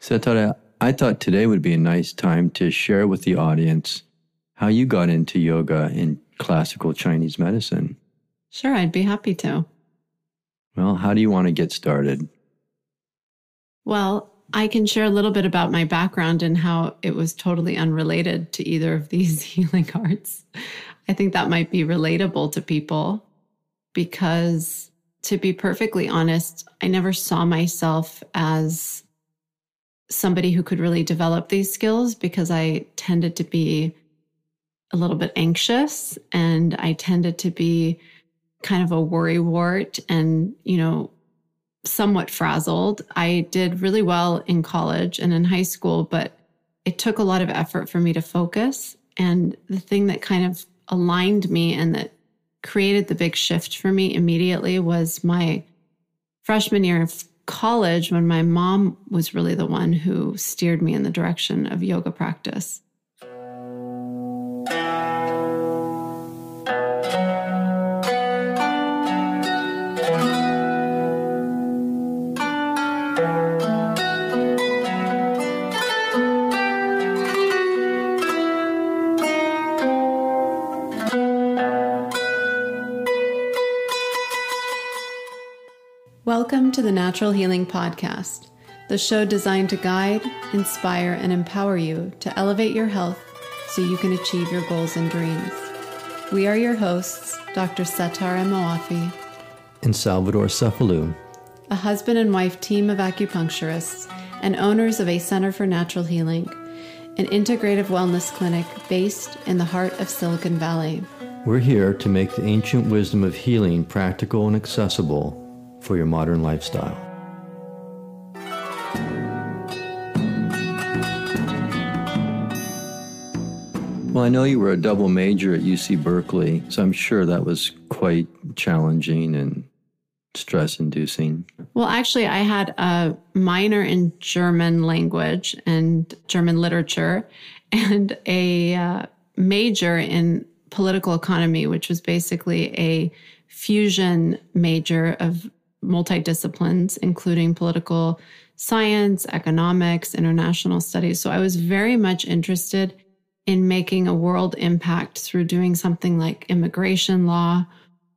So I thought I, I thought today would be a nice time to share with the audience how you got into yoga and classical Chinese medicine. Sure, I'd be happy to. Well, how do you want to get started? Well, I can share a little bit about my background and how it was totally unrelated to either of these healing arts. I think that might be relatable to people because, to be perfectly honest, I never saw myself as somebody who could really develop these skills because I tended to be a little bit anxious and I tended to be kind of a worrywart and, you know, somewhat frazzled. I did really well in college and in high school, but it took a lot of effort for me to focus. And the thing that kind of aligned me and that created the big shift for me immediately was my freshman year of college when my mom was really the one who steered me in the direction of yoga practice. To the Natural Healing Podcast, the show designed to guide, inspire, and empower you to elevate your health so you can achieve your goals and dreams. We are your hosts, Dr. Setareh Moafi and Salvador Cefalu, a husband and wife team of acupuncturists and owners of a Center for Natural Healing, an integrative wellness clinic based in the heart of Silicon Valley. We're here to make the ancient wisdom of healing practical and accessible for your modern lifestyle. Well, I know you were a double major at UC Berkeley, so I'm sure that was quite challenging and stress inducing. Well, actually, I had a minor in German language and German literature and a uh, major in political economy, which was basically a fusion major of multidisciplines, including political science, economics, international studies. So I was very much interested in making a world impact through doing something like immigration law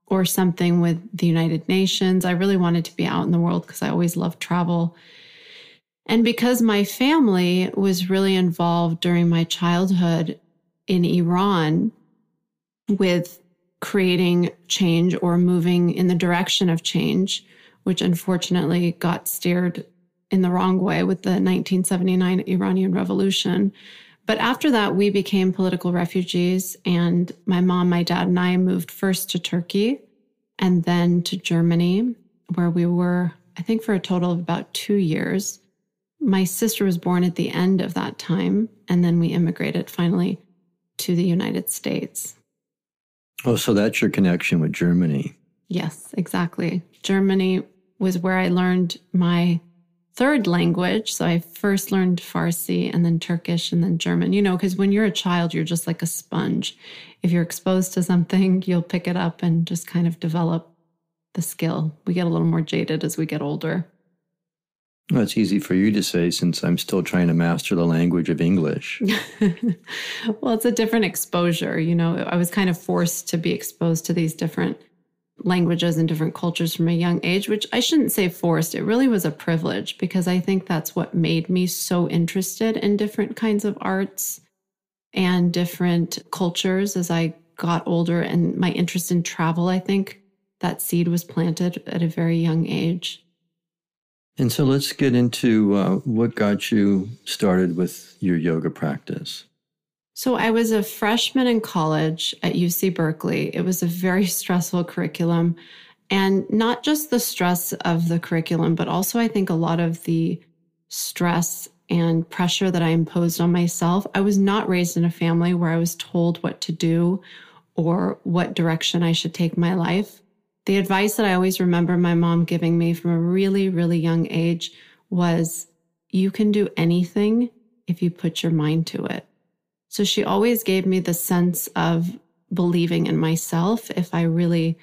or something with the United Nations. I really wanted to be out in the world because I always loved travel. And because my family was really involved during my childhood in Iran with creating change or moving in the direction of change, which unfortunately got steered in the wrong way with the 1979 Iranian Revolution. But after that, we became political refugees, and my mom, my dad, and I moved first to Turkey and then to Germany, where we were, I think, for a total of about two years. My sister was born at the end of that time, and then we immigrated finally to the United States. Oh, so that's your connection with Germany. Yes, exactly. Germany was where I learned my third language. So I first learned Farsi and then Turkish and then German, you know, because when you're a child, you're just like a sponge. If you're exposed to something, you'll pick it up and just kind of develop the skill. We get a little more jaded as we get older. Well, it's easy for you to say since I'm still trying to master the language of English. well, it's a different exposure. You know, I was kind of forced to be exposed to these different languages and different cultures from a young age, which I shouldn't say forced. It really was a privilege because I think that's what made me so interested in different kinds of arts and different cultures as I got older and my interest in travel. I think that seed was planted at a very young age. And so let's get into uh, what got you started with your yoga practice. So I was a freshman in college at UC Berkeley. It was a very stressful curriculum. And not just the stress of the curriculum, but also I think a lot of the stress and pressure that I imposed on myself. I was not raised in a family where I was told what to do or what direction I should take my life. The advice that I always remember my mom giving me from a really, really young age was you can do anything if you put your mind to it. So she always gave me the sense of believing in myself if I really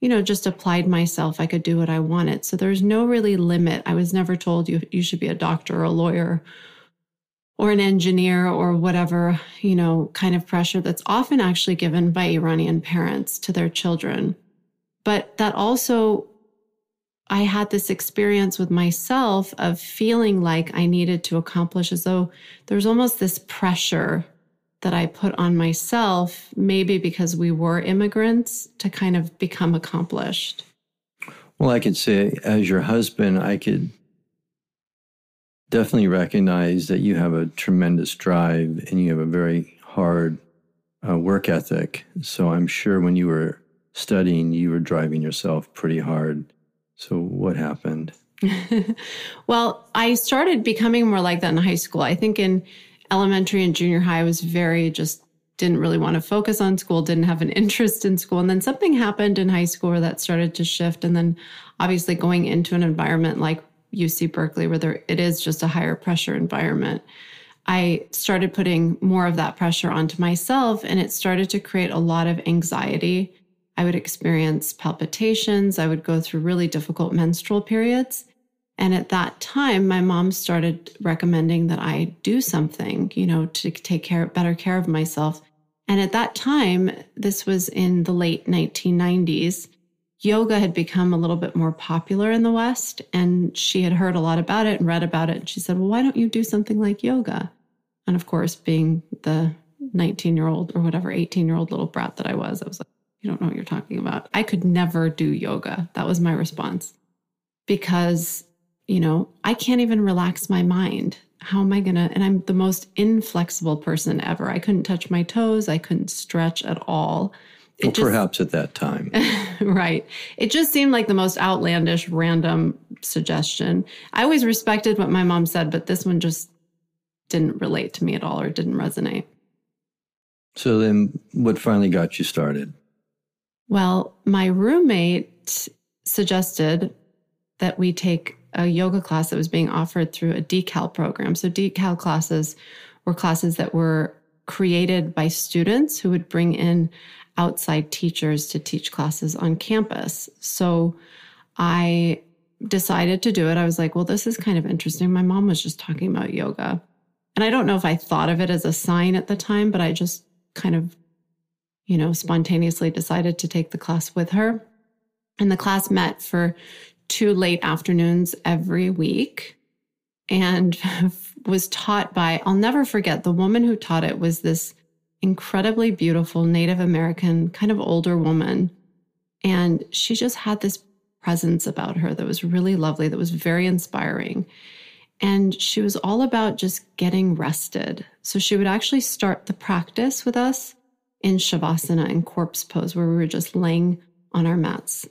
you know, just applied myself, I could do what I wanted. So there's no really limit. I was never told you you should be a doctor or a lawyer or an engineer or whatever, you know, kind of pressure that's often actually given by Iranian parents to their children. But that also I had this experience with myself of feeling like I needed to accomplish as though there's almost this pressure that I put on myself, maybe because we were immigrants, to kind of become accomplished. Well, I could say, as your husband, I could definitely recognize that you have a tremendous drive and you have a very hard uh, work ethic. So I'm sure when you were studying, you were driving yourself pretty hard so, what happened? well, I started becoming more like that in high school. I think in elementary and junior high, I was very just didn't really want to focus on school, didn't have an interest in school. And then something happened in high school where that started to shift. And then obviously going into an environment like UC Berkeley, where there, it is just a higher pressure environment, I started putting more of that pressure onto myself. And it started to create a lot of anxiety I would experience palpitations. I would go through really difficult menstrual periods. And at that time, my mom started recommending that I do something, you know, to take care, better care of myself. And at that time, this was in the late 1990s, yoga had become a little bit more popular in the West. And she had heard a lot about it and read about it. And she said, Well, why don't you do something like yoga? And of course, being the 19 year old or whatever, 18 year old little brat that I was, I was like, you don't know what you're talking about. I could never do yoga. That was my response because, you know, I can't even relax my mind. How am I going to? And I'm the most inflexible person ever. I couldn't touch my toes, I couldn't stretch at all. It well, just, perhaps at that time. right. It just seemed like the most outlandish, random suggestion. I always respected what my mom said, but this one just didn't relate to me at all or didn't resonate. So then, what finally got you started? Well, my roommate suggested that we take a yoga class that was being offered through a DeCal program. So, DeCal classes were classes that were created by students who would bring in outside teachers to teach classes on campus. So, I decided to do it. I was like, well, this is kind of interesting. My mom was just talking about yoga. And I don't know if I thought of it as a sign at the time, but I just kind of you know, spontaneously decided to take the class with her. And the class met for two late afternoons every week and was taught by, I'll never forget, the woman who taught it was this incredibly beautiful Native American, kind of older woman. And she just had this presence about her that was really lovely, that was very inspiring. And she was all about just getting rested. So she would actually start the practice with us in Shavasana and corpse pose, where we were just laying on our mats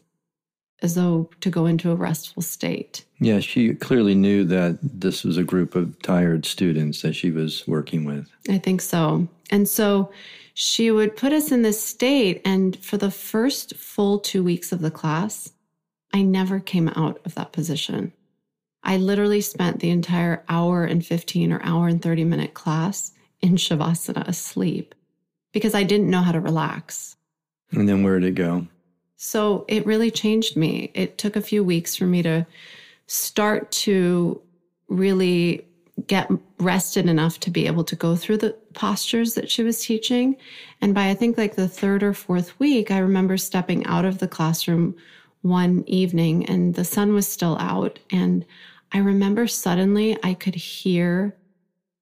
as though to go into a restful state. Yeah, she clearly knew that this was a group of tired students that she was working with. I think so. And so she would put us in this state. And for the first full two weeks of the class, I never came out of that position. I literally spent the entire hour and 15 or hour and 30 minute class in Shavasana asleep because I didn't know how to relax. And then where did it go? So it really changed me. It took a few weeks for me to start to really get rested enough to be able to go through the postures that she was teaching. And by I think like the third or fourth week, I remember stepping out of the classroom one evening and the sun was still out. And I remember suddenly I could hear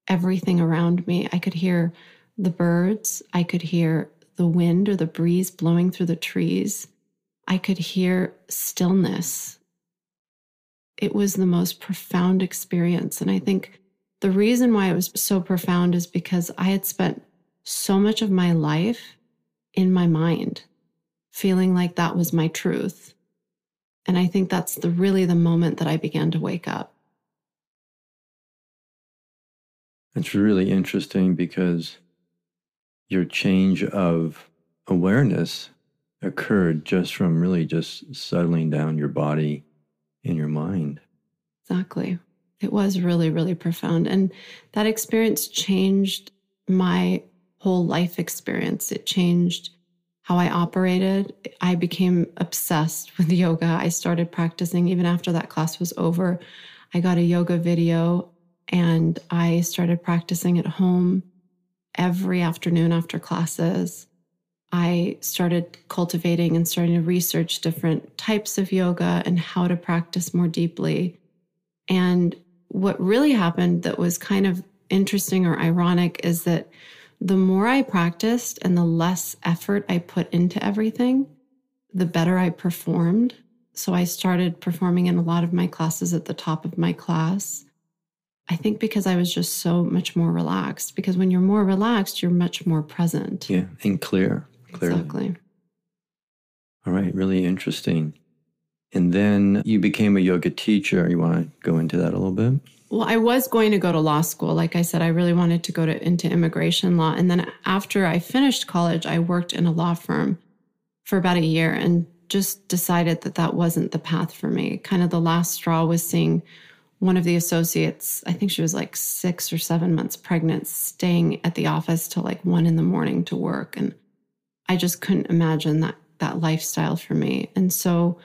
everything around me. I could hear the birds. I could hear the wind or the breeze blowing through the trees. I could hear stillness. It was the most profound experience. And I think the reason why it was so profound is because I had spent so much of my life in my mind, feeling like that was my truth. And I think that's the really the moment that I began to wake up. It's really interesting because your change of awareness occurred just from really just settling down your body and your mind. Exactly. It was really, really profound. And that experience changed my whole life experience. It changed how I operated. I became obsessed with yoga. I started practicing even after that class was over. I got a yoga video and I started practicing at home every afternoon after classes. I started cultivating and starting to research different types of yoga and how to practice more deeply. And what really happened that was kind of interesting or ironic is that the more I practiced and the less effort I put into everything, the better I performed. So I started performing in a lot of my classes at the top of my class. I think because I was just so much more relaxed. Because when you're more relaxed, you're much more present. Yeah, and clear. Clearly. Exactly. All right, really interesting. And then you became a yoga teacher. You want to go into that a little bit? Well, I was going to go to law school. Like I said, I really wanted to go to into immigration law. And then after I finished college, I worked in a law firm for about a year and just decided that that wasn't the path for me. Kind of the last straw was seeing one of the associates, I think she was like six or seven months pregnant, staying at the office till like one in the morning to work. And I just couldn't imagine that that lifestyle for me. And so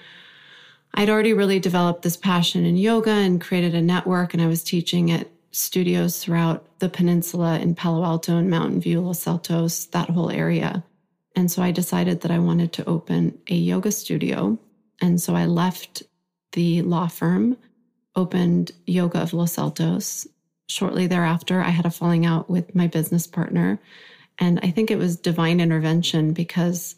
I'd already really developed this passion in yoga and created a network and I was teaching at studios throughout the peninsula in Palo Alto and Mountain View, Los Altos, that whole area. And so I decided that I wanted to open a yoga studio. And so I left the law firm opened Yoga of Los Altos. Shortly thereafter, I had a falling out with my business partner. And I think it was divine intervention because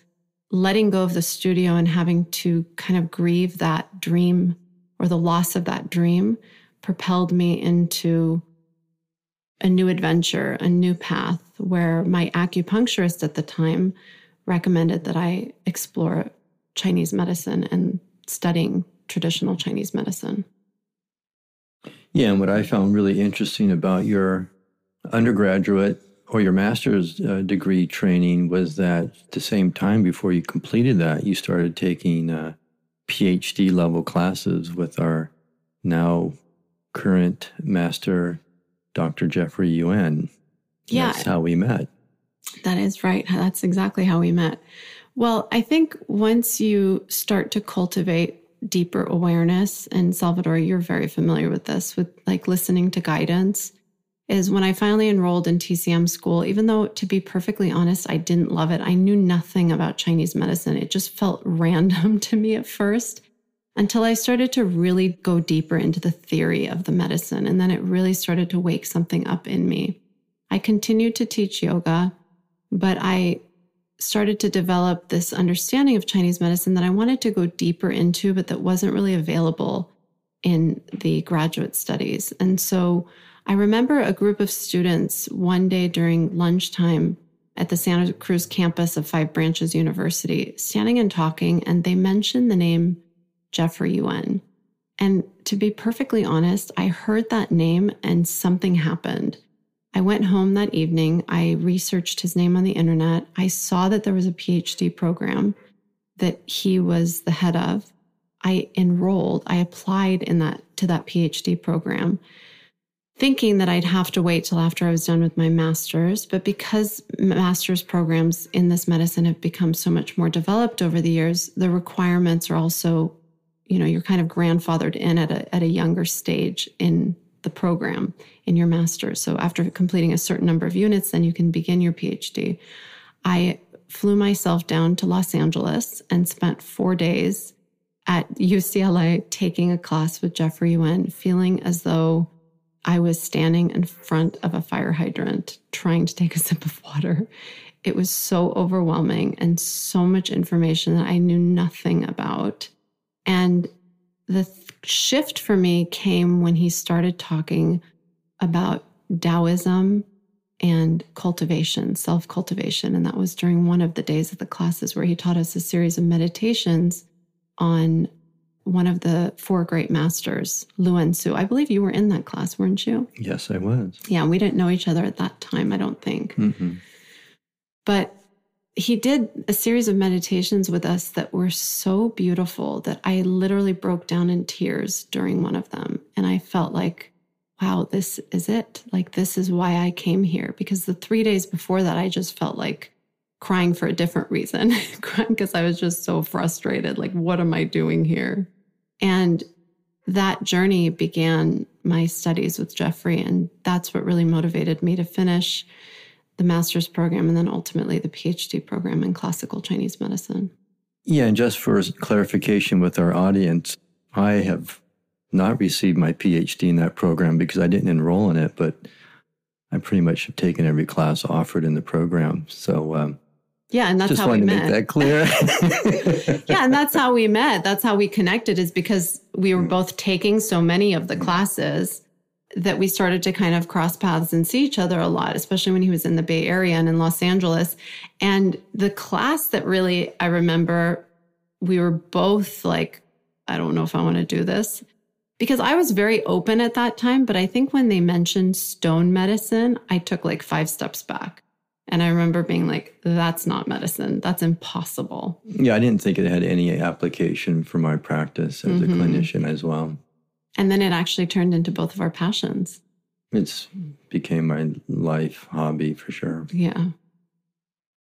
letting go of the studio and having to kind of grieve that dream or the loss of that dream propelled me into a new adventure, a new path where my acupuncturist at the time recommended that I explore Chinese medicine and studying traditional Chinese medicine. Yeah, and what I found really interesting about your undergraduate or your master's uh, degree training was that at the same time before you completed that, you started taking uh, PhD level classes with our now current master, Dr. Jeffrey Yuen. Yeah. That's how we met. That is right. That's exactly how we met. Well, I think once you start to cultivate deeper awareness, and Salvador, you're very familiar with this, with like listening to guidance, is when I finally enrolled in TCM school, even though to be perfectly honest, I didn't love it. I knew nothing about Chinese medicine. It just felt random to me at first until I started to really go deeper into the theory of the medicine. And then it really started to wake something up in me. I continued to teach yoga, but I started to develop this understanding of Chinese medicine that I wanted to go deeper into, but that wasn't really available in the graduate studies. And so I remember a group of students one day during lunchtime at the Santa Cruz campus of Five Branches University standing and talking, and they mentioned the name Jeffrey Yuen. And to be perfectly honest, I heard that name and something happened. I went home that evening. I researched his name on the internet. I saw that there was a PhD program that he was the head of. I enrolled, I applied in that to that PhD program thinking that I'd have to wait till after I was done with my master's. But because master's programs in this medicine have become so much more developed over the years, the requirements are also, you know, you're kind of grandfathered in at a, at a younger stage in the program in your master's. So after completing a certain number of units, then you can begin your PhD. I flew myself down to Los Angeles and spent four days at UCLA taking a class with Jeffrey Yuen, feeling as though I was standing in front of a fire hydrant trying to take a sip of water. It was so overwhelming and so much information that I knew nothing about. And the th- shift for me came when he started talking about Taoism and cultivation, self cultivation. And that was during one of the days of the classes where he taught us a series of meditations on one of the four great masters, Liu Wansu. I believe you were in that class, weren't you? Yes, I was. Yeah, we didn't know each other at that time, I don't think. Mm-hmm. But he did a series of meditations with us that were so beautiful that I literally broke down in tears during one of them. And I felt like, wow, this is it. Like, this is why I came here. Because the three days before that, I just felt like crying for a different reason, crying because I was just so frustrated. Like, what am I doing here? And that journey began my studies with Jeffrey. And that's what really motivated me to finish the master's program and then ultimately the PhD program in classical Chinese medicine. Yeah, and just for clarification with our audience, I have not received my PhD in that program because I didn't enroll in it, but I pretty much have taken every class offered in the program. So, um, yeah, and that's just how we wanted to met. make that clear. yeah, and that's how we met. That's how we connected is because we were both taking so many of the classes that we started to kind of cross paths and see each other a lot, especially when he was in the Bay Area and in Los Angeles. And the class that really I remember we were both like, I don't know if I want to do this because I was very open at that time. But I think when they mentioned stone medicine, I took like five steps back. And I remember being like, that's not medicine. That's impossible. yeah, I didn't think it had any application for my practice as a Mhm. clinician as well. And then it actually turned into both of our passions. It's became my life hobby for sure. Yeah.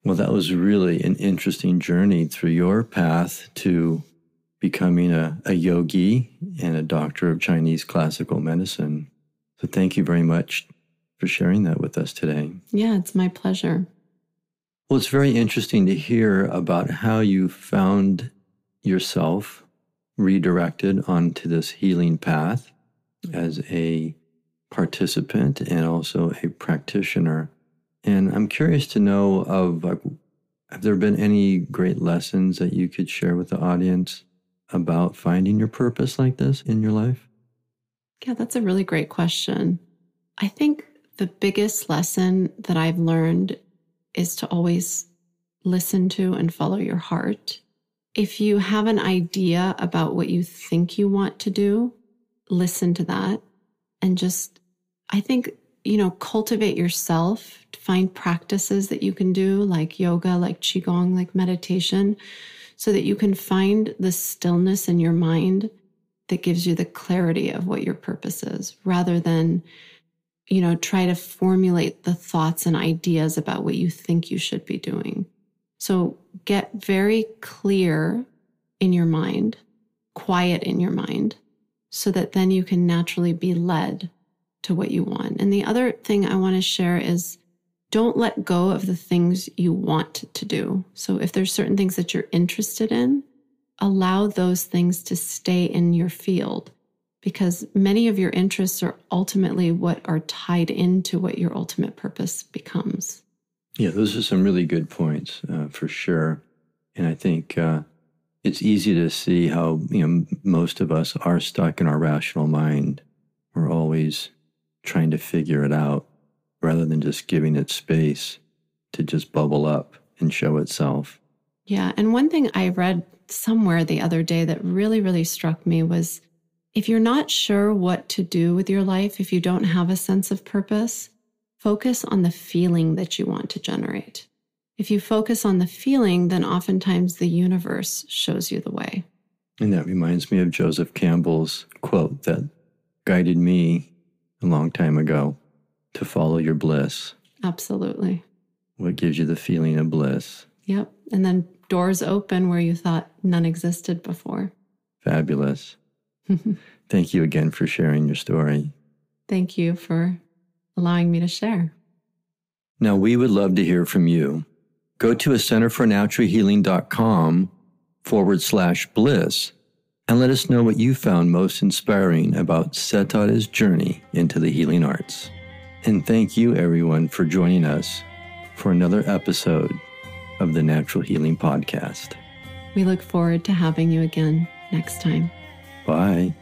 Well, that was really an interesting journey through your path to becoming a, a yogi and a doctor of Chinese classical medicine. So, thank you very much for sharing that with us today. Yeah, it's my pleasure. Well, it's very interesting to hear about how you found yourself redirected onto this healing path as a participant and also a practitioner. And I'm curious to know of like, have there been any great lessons that you could share with the audience about finding your purpose like this in your life? Yeah, that's a really great question. I think the biggest lesson that I've learned is to always listen to and follow your heart. If you have an idea about what you think you want to do, listen to that and just, I think, you know, cultivate yourself find practices that you can do, like yoga, like Qigong, like meditation, so that you can find the stillness in your mind that gives you the clarity of what your purpose is rather than you know try to formulate the thoughts and ideas about what you think you should be doing so get very clear in your mind quiet in your mind so that then you can naturally be led to what you want and the other thing i want to share is don't let go of the things you want to do so if there's certain things that you're interested in allow those things to stay in your field because many of your interests are ultimately what are tied into what your ultimate purpose becomes. Yeah, those are some really good points uh, for sure. And I think uh, it's easy to see how you know most of us are stuck in our rational mind. We're always trying to figure it out rather than just giving it space to just bubble up and show itself. Yeah. And one thing I read somewhere the other day that really, really struck me was if you're not sure what to do with your life, if you don't have a sense of purpose, focus on the feeling that you want to generate. If you focus on the feeling, then oftentimes the universe shows you the way. And that reminds me of Joseph Campbell's quote that guided me a long time ago to follow your bliss. Absolutely. What gives you the feeling of bliss? Yep. And then doors open where you thought none existed before. Fabulous. Thank you again for sharing your story. Thank you for allowing me to share. Now, we would love to hear from you. Go to a centerfornaturalhealing.com forward slash bliss and let us know what you found most inspiring about Setareh's journey into the healing arts. And thank you, everyone, for joining us for another episode of the Natural Healing Podcast. We look forward to having you again next time. Bye.